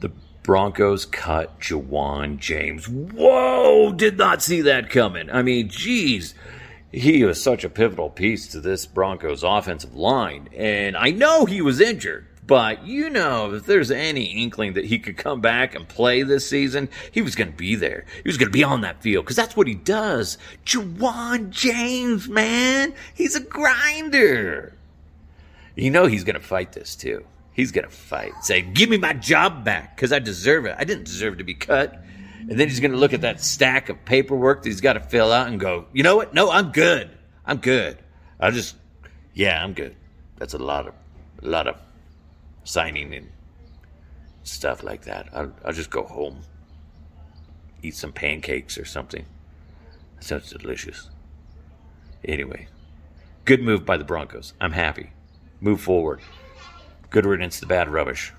The Broncos cut Ja'Wuan James. Whoa! Did not see that coming. I mean, geez. He was such a pivotal piece to this Broncos offensive line. And I know he was injured, but you know, if there's any inkling that he could come back and play this season, he was going to be there. He was going to be on that field because that's what he does. Ja'Wuan James, man, he's a grinder. You know he's going to fight this too. He's going to fight. Say, give me my job back because I deserve it. I didn't deserve to be cut. And then he's going to look at that stack of paperwork that he's got to fill out and go, you know what? No, I'm good. I'm good. I just, yeah, I'm good. That's a lot of, a lot of signing and stuff like that. I'll, I'll just go home, eat some pancakes or something. That sounds delicious. Anyway, good move by the Broncos. I'm happy. Move forward. Good riddance to bad rubbish.